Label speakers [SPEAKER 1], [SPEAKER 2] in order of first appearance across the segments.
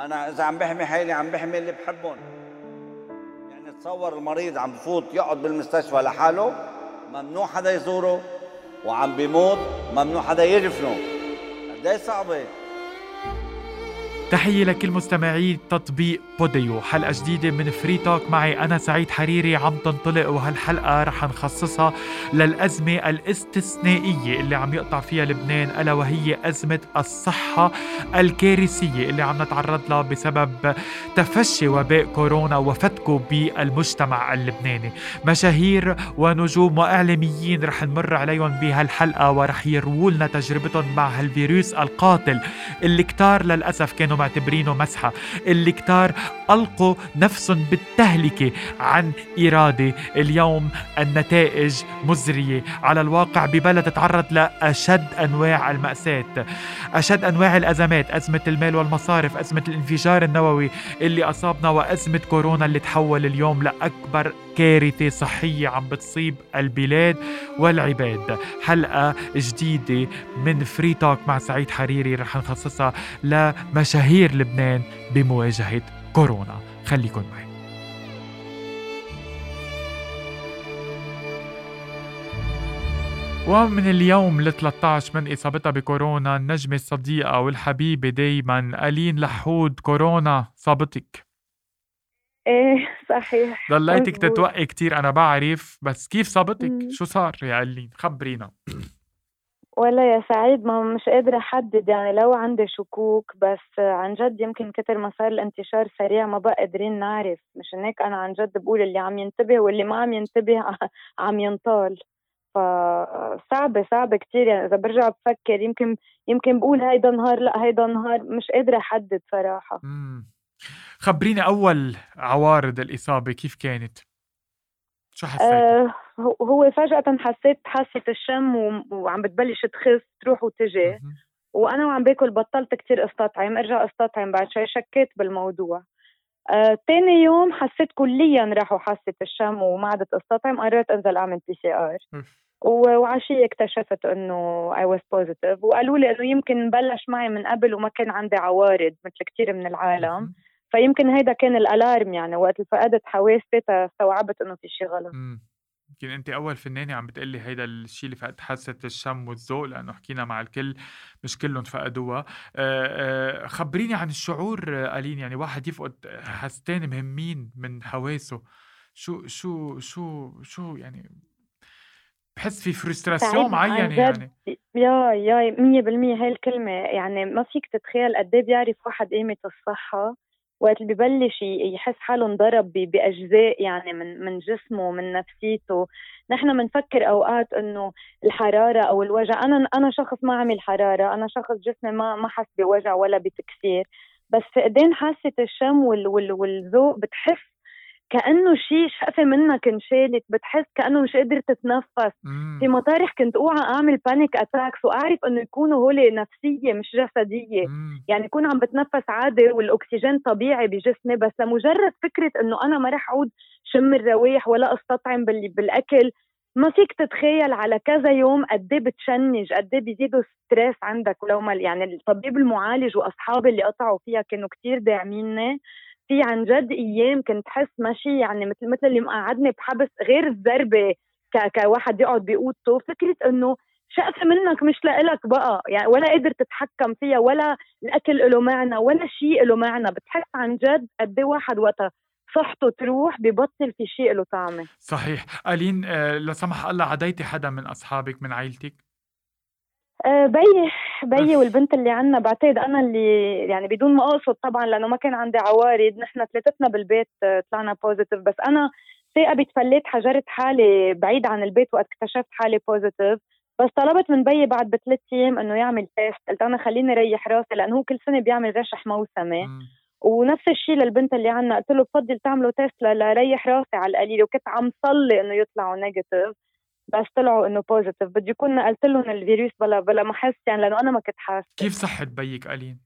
[SPEAKER 1] أنا إذا عم بحمي حالي عم بحمي اللي بحبهم. يعني تصور المريض عم بفوت يقعد بالمستشفى لحاله ممنوع حدا يزوره وعم بيموت ممنوع حدا يدفنه قد صعبة؟
[SPEAKER 2] تحية لكل مستمعي تطبيق بوديو. حلقة جديدة من Free Talk معي أنا سعيد حريري عم تنطلق وهالحلقة رح نخصصها للأزمة الاستثنائية اللي عم يقطع فيها لبنان ألا وهي أزمة الصحة الكارثية اللي عم نتعرض لها بسبب تفشي وباء كورونا وفتكه بالمجتمع اللبناني. مشاهير ونجوم وإعلاميين رح نمر عليهم بهالحلقة ورح يرووا لنا تجربتهم مع هالفيروس القاتل اللي كتار للأسف كانوا معتبرينه مسحة. اللي كتار ألقوا نفسهم بالتهلكة عن إرادة اليوم النتائج مزرية. على الواقع ببلد تعرض لأشد أنواع المأساة. أشد أنواع الأزمات أزمة المال والمصارف أزمة الانفجار النووي اللي أصابنا وأزمة كورونا اللي تحول اليوم لأكبر كارثة صحية عم بتصيب البلاد والعباد. حلقة جديدة من فري توك مع سعيد حريري رح نخصصها لمشاهير لبنان بمواجهة كورونا. خليكن معي. ومن اليوم ل 13 من إصابتها بكورونا النجمة الصديقة والحبيبة دايما ألين لحود. كورونا صابتك.
[SPEAKER 3] إيه صحيح.
[SPEAKER 2] ضليتك تتوقي كتير أنا بعرف بس كيف صابتك. شو صار يا الين خبرينا.
[SPEAKER 3] ولا يا سعيد ما مش قادرة أحدد يعني لو عندي شكوك بس عن جد يمكن كتر ما صار الانتشار سريع ما بقى قادرين نعرف. مشان هيك؟ أنا عن جد بقول اللي عم ينتبه واللي ما عم ينتبه عم ينطال. فصعبة صعبة كتير. يعني إذا برجع بفكر يمكن يمكن بقول هيدا نهار لا هيدا نهار مش قادرة أحدد صراحة.
[SPEAKER 2] مم. خبريني أول عوارض الإصابة كيف كانت؟ شو حسيت؟
[SPEAKER 3] آه هو فجأة حسيت حاسة الشم وعم بتبلش تخس تروح وتجي. وأنا وعم باكل بطلت كتير استطعم ارجع استطعم بعد شوي شكيت بالموضوع. آه، تاني يوم حسيت كليا راحوا حاسة الشم وما عدت استطعم قررت أنزل أعمل PCR وعشية اكتشفت إنه I was positive وقالوا لي إنه يمكن بلش معي من قبل وما كان عندي عوارض مثل كثير من العالم. فيمكن هيدا كان ال alarm يعني وقت فقدت حواسي استوعبت إنه في شيء غلط.
[SPEAKER 2] يمكن أنت أول فنانة عم بتقلي هيدا الشيء اللي فقد حاسة الشم والذوق لأنه حكينا مع الكل مش كلهم فقدوها. خبريني عن الشعور ألين يعني واحد يفقد حاستين مهمين من حواسه. شو شو شو شو يعني بحس في فرستراسيون معينة يعني؟
[SPEAKER 3] يا يا 100% هاي الكلمة. يعني ما فيك تتخيل قد إيه بيعرف واحد قيمة الصحة. وقت اللي ببلش يحس حاله انضرب بأجزاء يعني من من جسمه ومن نفسيته. نحن بنفكر أوقات إنه الحرارة أو الوجع أنا أنا شخص ما عمل حرارة أنا شخص جسمي ما ما حس بوجع ولا بتكسير. بس فقدان حاسة الشم والذوق بتحس كأنه شيء شقفه منك انشالت بتحس كأنه مش قادر تتنفس مم. في مطارح كنت أوعى أعمل panic attacks وأعرف إنه يكونوا هول نفسية مش جسدية مم. يعني يكون عم بتنفس عادي والأكسجين طبيعي بجسمي بس لمجرد فكرة إنه أنا ما رح أعود شم الروايح ولا أستطعم بالأكل ما فيك تتخيل على كذا يوم قد إيه بتشنج قد إيه بيزيدوا stress عندك ولو ما يعني الطبيب المعالج وأصحابي اللي قطعوا فيها كانوا كتير داعميني في عن جد أيام كنت حس ماشي يعني مثل مثل اللي مقعدني بحبس غير الضربه كواحد يقعد بأوضته فكرة إنه شقفة منك مش لإلك بقى يعني ولا قادر تتحكم فيها ولا الأكل له معنى ولا شيء له معنى. بتحس عن جد قد إيه واحد وقتها صحته تروح ببطل في شيء له طعمة.
[SPEAKER 2] صحيح. ألين آه لا سمح الله عديتي حدا من أصحابك من عائلتك؟
[SPEAKER 3] آه بيي بيي والبنت اللي عنا بعتقد أنا اللي يعني بدون ما أقصد طبعا لأنه ما كان عندي عوارض نحن ثلاثتنا بالبيت آه، طلعنا بوزيتيف بس أنا تاقبت فليت حجرت حالي بعيد عن البيت وقت اكتشفت حالي positive بس طلبت من بيي بعد بثلاث أيام إنه يعمل test قلت أنا خليني ريح راسي لأنه هو كل سنة بيعمل رشح موسمي. ونفس الشيء للبنت اللي عنا. قلت له بفضل تعملوا test لريح راسي على القليل. وكنت عم صلي إنه يطلعوا negative بس طلعوا إنه positive بدي يكون نقلت لهم الفيروس بلا بلا ما أحس يعني لأنه أنا ما كنت حاسة.
[SPEAKER 2] كيف صحت بيك ألين؟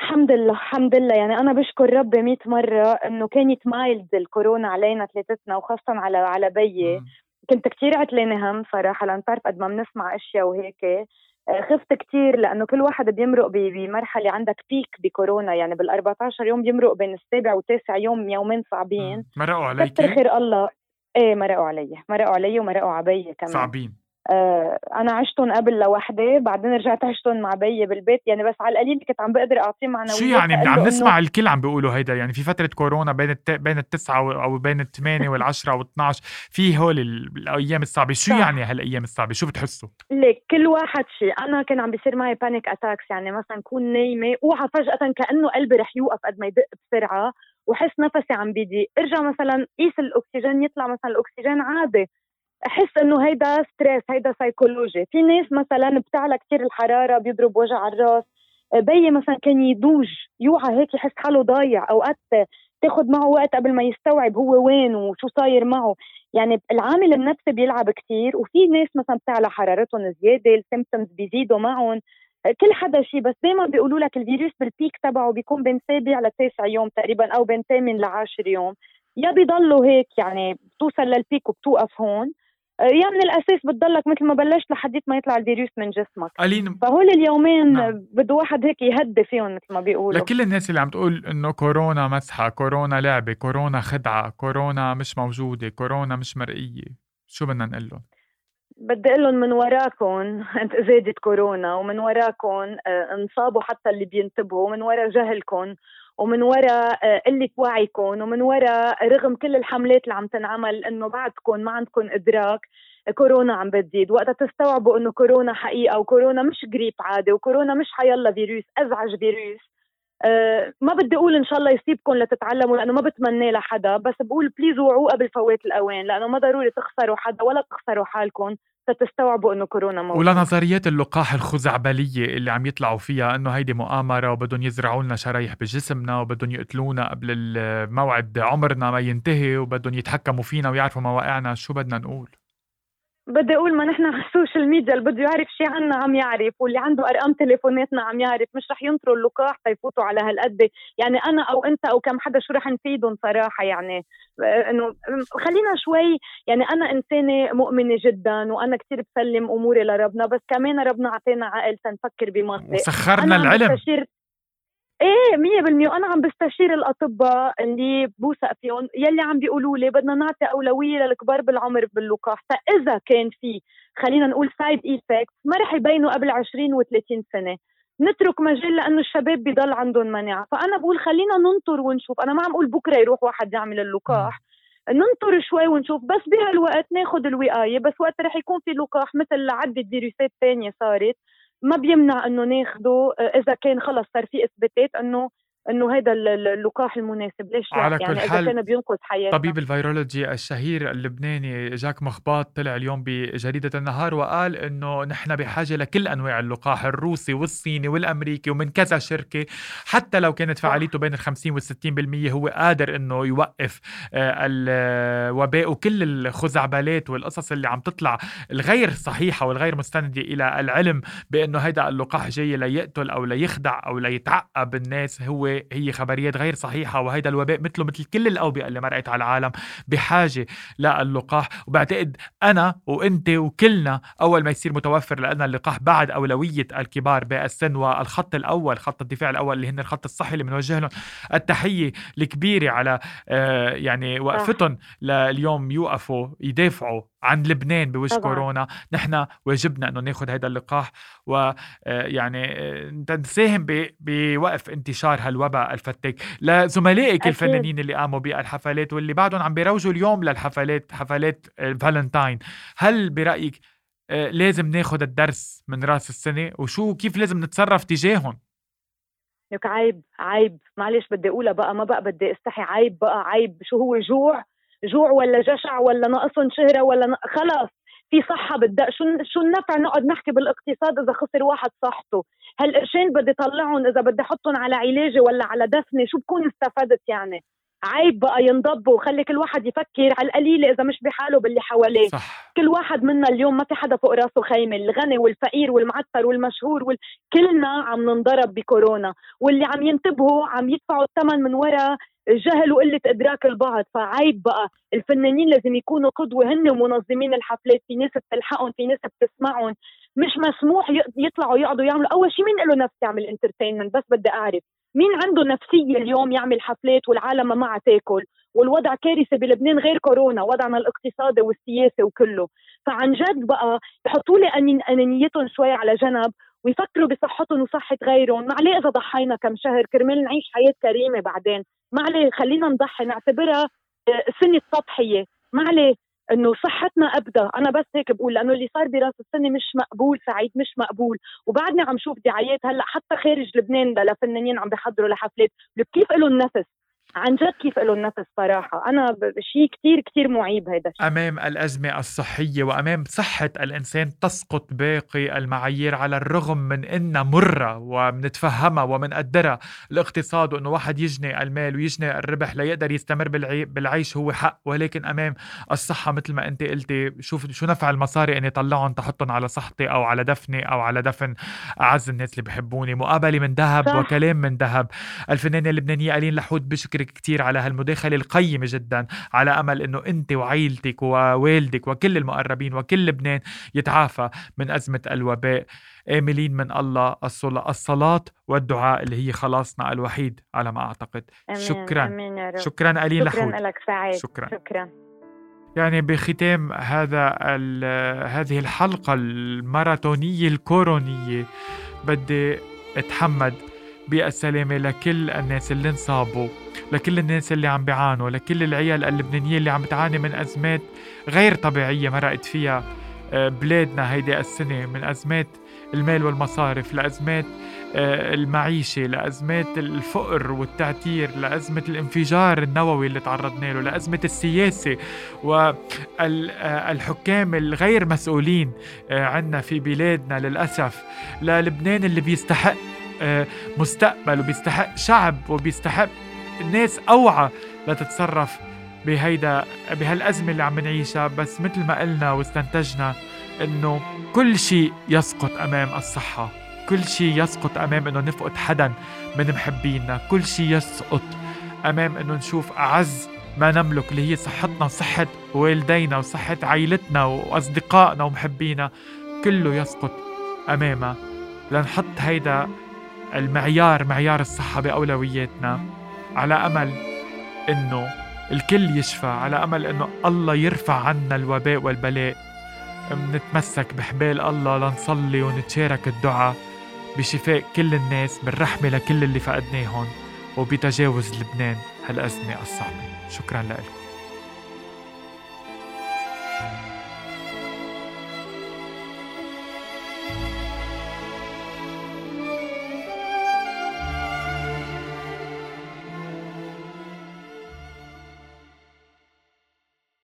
[SPEAKER 3] الحمد لله الحمد لله. يعني أنا بشكر ربي 100 مرة إنه كانت mild الكورونا علينا ثلاثتنا وخاصة على على بيي. كنت كثير عتلانه هم صراحة لأن بتعرف قد ما بنسمع أشياء وهيك. آه، خفت كتير لأنه كل واحد بيمرق بمرحلة عندك بيك بكورونا. يعني بال 14 يوم بيمرق بين السابع والتاسع يوم يومين صعبين.
[SPEAKER 2] مرقوا عليك
[SPEAKER 3] كتر خير الله. إيه مرقوا علي مرقوا علي ومرقوا على بيي كمان.
[SPEAKER 2] صعبين.
[SPEAKER 3] آه أنا عشتهم قبل لوحدي بعدين رجعت عشتهم مع بيي بالبيت يعني بس على القليل كنت عم بقدر أعطيه معنويات
[SPEAKER 2] شو يعني؟ عم نسمع الكل عم بيقولوا هيدا يعني في فترة كورونا بين الت... بين التسعة أو بين الثمانيه والعشرة أو 12 في هول الأيام الصعبة. شو صح. يعني هالأيام الصعبة؟ شو بتحسوا؟
[SPEAKER 3] ليك كل واحد شيء أنا كان عم بيصير معي panic attacks يعني مثلا كون نايمة أوعى فجأة كأنه قلبي رح يوقف قد ما يدق بسرعة. وحس نفسي عم بيضيق ارجع مثلا قيس الأكسجين يطلع مثلا الأكسجين عادي. أحس إنه هيدا stress هيدا سايكولوجي في ناس مثلا بتعلى كثير الحرارة بيضرب وجع الراس. بيي مثلا كان يدوخ يوعى هيك يحس حاله ضايع. أوقات تاخذ معه وقت قبل ما يستوعب هو وين وشو صاير معه. يعني العامل النفسي بيلعب كثير وفي ناس مثلا بتعلى حرارتهم زيادة ال symptoms بيزيدوا معهم. كل حدا شيء بس دائما بيقولوا لك الفيروس بال peak تبعه بيكون بين سابع لتاسع يوم تقريبا أو بين ثامن لعاشر يوم. يا بيضلوا هيك يعني بتوصل لل peak وبتوقف هون. يا من الأساس بتضلك مثل ما بلشت لحديت ما يطلع الفيروس من جسمك.
[SPEAKER 2] ألين
[SPEAKER 3] فهول اليومين نعم. بده واحد هيك يهدي فيهم مثل ما بيقولوا.
[SPEAKER 2] لكل الناس اللي عم تقول إنه كورونا مسحة كورونا لعبة كورونا خدعة كورونا مش موجودة كورونا مش مرئية شو بدنا نقول لهم؟
[SPEAKER 3] بدي أقول لهم من وراكم زادت كورونا ومن وراكم آه، انصابوا حتى اللي بينتبهوا من ورا جهلكم ومن وراء آه، قلة وعيكم ومن وراء رغم كل الحملات اللي عم تنعمل إنه بعدكم ما عندكم إدراك كورونا عم بتزيد. وقتها تستوعبوا إنه كورونا حقيقة وكورونا مش جريب عادي وكورونا مش حيلا فيروس أزعج فيروس. ما بدي أقول إن شاء الله يصيبكم لتتعلموا لأنه ما بتمنى لحدا بس بقول please وعوا قبل فوات الأوان لأنه ما ضروري تخسروا حدا ولا تخسروا حالكم تستوعبوا إنه كورونا موجود.
[SPEAKER 2] ولنظريات اللقاح الخزعبلية اللي عم يطلعوا فيها إنه هيدي مؤامرة وبدهم يزرعوا لنا شرايح بجسمنا وبدهم يقتلونا قبل الموعد عمرنا ما ينتهي وبدهم يتحكموا فينا ويعرفوا مواقعنا شو بدنا نقول؟
[SPEAKER 3] بدي أقول ما نحن على ال social media اللي بده يعرف شيء عنا عم يعرف واللي عنده أرقام تليفوناتنا عم يعرف مش رح ينطروا اللقاح تيفوتوا على هالقد. يعني أنا أو أنت أو كم حدا شو رح نفيدهم صراحة يعني. آه، إنه خلينا شوي يعني أنا إنسانة مؤمنة جدا وأنا كثير بسلم أموري لربنا بس كمان ربنا أعطينا عقل تنفكر بمنطق
[SPEAKER 2] وسخرنا العلم.
[SPEAKER 3] إيه مية بالمية. وأنا عم بستشير الأطباء اللي بوثق فيهم يلي عم بيقولوا لي بدنا نعطي أولوية للكبار بالعمر باللقاح. فإذا كان في خلينا نقول side effect ما رح يبينوا قبل 20 و30 سنة. نترك مجال لأنه الشباب بضل عندهم مناعة. فأنا بقول خلينا ننطر ونشوف. أنا ما عم أقول بكرة يروح واحد يعمل اللقاح. ننطر شوي ونشوف. بس بهالوقت ناخذ الوقاية. بس وقت رح يكون في لقاح مثل لعده فيروسات ثانية صارت. ما بيمنع إنه ناخده آه، إذا كان خلص صار في إثباتات إنه إنه هذا اللقاح المناسب. ليش لا؟
[SPEAKER 2] على
[SPEAKER 3] يعني
[SPEAKER 2] كل حال
[SPEAKER 3] اذا كان بينقذ حياتنا.
[SPEAKER 2] طبيب ال virology الشهير اللبناني جاك مخباط طلع اليوم بجريدة النهار وقال إنه نحن بحاجة لكل أنواع اللقاح الروسي والصيني والأمريكي ومن كذا شركة. حتى لو كانت فعاليته بين ال 50 وال 60% هو قادر إنه يوقف آه، الوباء وكل الخزعبلات والقصص اللي عم تطلع الغير صحيحة والغير مستندة إلى العلم بإنه هيدا اللقاح جاي ليقتل أو ليخدع أو ليتعقب الناس. هو هي خبريات غير صحيحة وهيدا الوباء مثله مثل كل الأوبئة اللي مرقت على العالم بحاجة للقاح. وبعتقد أنا وأنت وكلنا أول ما يصير متوفر لنا اللقاح بعد أولوية الكبار بالسن والخط الأول خط الدفاع الأول اللي هن الخط الصحي اللي بنوجه لهم. التحية الكبيرة على آه، يعني وقفتهم لليوم يوقفوا يدافعوا عن لبنان بوش طبعا. كورونا. نحن واجبنا إنه ناخذ هذا اللقاح ويعني آه، آه، نساهم بوقف انتشار هالوباء الفتاك لزملائك. الفنانين اللي قاموا بالحفلات واللي بعدهم عم بيروجوا اليوم للحفلات حفلات فالنتاين. هل برأيك آه، لازم ناخذ الدرس من رأس السنة؟ وشو كيف لازم نتصرف تجاههم؟
[SPEAKER 3] لك عيب عيب. معلش بدي أقولها بقى ما بقى بدي أستحي. عيب بقى عيب. شو هو جوع؟ جوع ولا جشع ولا ناقصهم شهرة ولا ن... خلاص في صحة بدها. شو شو النفع نقعد نحكي بالاقتصاد إذا خسر واحد صحته؟ هالقرشين بدي طلعهم إذا بدي أحطهم على علاجي ولا على دفنه شو بكون استفدت يعني؟ عيب بقى ينضبوا وخلي كل واحد يفكر على القليلة إذا مش بحاله باللي حواليه.
[SPEAKER 2] صح.
[SPEAKER 3] كل واحد منا اليوم ما في حدا فوق راسه خيمة الغني والفقير والمعتر والمشهور وال... كلنا عم ننضرب بكورونا. واللي عم ينتبهوا عم يدفعوا الثمن من وراء جهل وقلة أدراك البعض. فعيب بقى. الفنانين لازم يكونوا قدوة. هن منظمين الحفلات في ناس بتلحقهم في ناس بتسمعهم. مش مسموح يطلعوا يقعدوا يعملوا. أول شيء مين له نفس يعمل انترتينمنت بس بدي أعرف. مين عنده نفسية اليوم يعمل حفلات والعالم ما معها تاكل؟ والوضع كارثة بلبنان غير كورونا. وضعنا الاقتصادي والسياسي وكله. فعن جد بقى يحطوا لي أنانيتهم شوي على جنب ويفكروا بصحتهم وصحة غيرهم. ما عليه إذا ضحينا كم شهر. كرمال نعيش حياة كريمة بعدين. ما عليه خلينا نضحي نعتبرها آه، سنة تضحية. ما عليه إنه صحتنا ابدا أنا بس هيك بقول لأنه اللي صار براس السنة مش مقبول سعيد مش مقبول. وبعدني عم شوف دعايات هلأ حتى خارج لبنان لفنانين عم بيحضروا لحفلات. كيف لهم النفس عن جد كيف له النفس صراحة. أنا شيء كتير كتير معيب هذا الشيء
[SPEAKER 2] أمام الأزمة الصحية وأمام صحة الإنسان تسقط باقي المعايير على الرغم من أنها مرة ومنتفهمها ومنقدرها الاقتصاد وأنه واحد يجني المال ويجني الربح ليقدر يستمر بالعيش هو حق. ولكن أمام الصحة مثل ما أنت قلتي شوف شو نفع المصاري أني طلعهم تحطهم على صحتي أو على دفني أو على دفن أعز الناس اللي بحبوني مقابلة من ذهب وكلام من ذهب. الفنانة اللبنانية قالين لحود بشكرك كتير على هالمداخلة القيمة جدا على أمل أنه أنت وعيلتك ووالدك وكل المقربين وكل لبنان يتعافى من أزمة الوباء. آملين من الله الصلاة والدعاء اللي هي خلاصنا الوحيد على ما أعتقد.
[SPEAKER 3] أمين
[SPEAKER 2] شكرا.
[SPEAKER 3] أمين يا رب.
[SPEAKER 2] شكرا ألين
[SPEAKER 3] شكرا
[SPEAKER 2] لحود.
[SPEAKER 3] لك سعيد.
[SPEAKER 2] شكرا.
[SPEAKER 3] شكرا.
[SPEAKER 2] يعني بختام هذا هذه الحلقة الماراثونية الكورونية بدي أتحمد بالسلامة لكل الناس اللي انصابوا. لكل الناس اللي عم بيعانوا لكل العيال اللبنانية اللي عم بتعاني من أزمات غير طبيعية مرقت فيها آه، بلادنا هيدي السنة من أزمات المال والمصارف لأزمات آه، المعيشة لأزمات الفقر والتعتير لأزمة الانفجار النووي اللي تعرضنا له لأزمة السياسة والحكام آه، الغير مسؤولين عنا في بلادنا للأسف. للبنان اللي بيستحق آه، مستقبل وبيستحق شعب وبيستحق ناس أوعى لتتصرف بهيدا بهالأزمة اللي عم نعيشها. بس مثل ما قلنا واستنتجنا إنه كل شيء يسقط أمام الصحة. كل شيء يسقط أمام إنه نفقد حدا من محبينا. كل شيء يسقط أمام إنه نشوف أعز ما نملك اللي هي صحتنا وصحة والدينا وصحة عائلتنا وأصدقائنا ومحبينا. كله يسقط أمامها. لنحط هيدا المعيار معيار الصحة بأولوياتنا. على أمل إنه الكل يشفى على أمل إنه الله يرفع عنا الوباء والبلاء. منتمسك بحبال الله لنصلي ونتشارك الدعاء بشفاء كل الناس بالرحمة لكل اللي فقدناهم وبتجاوز لبنان هالأزمة الصعبة. شكرا لكم